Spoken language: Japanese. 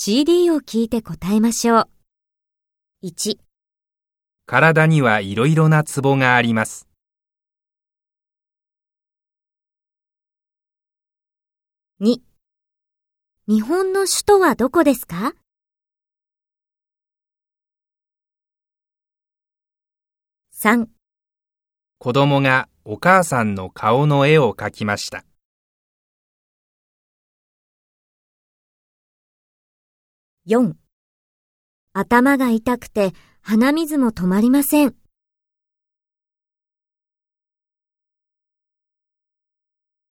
CD を聞いて答えましょう。1、体にはいろいろなツボがあります。2日本の首都はどこですか？3子供がお母さんの顔の絵を描きました。4頭が痛くて鼻水も止まりません。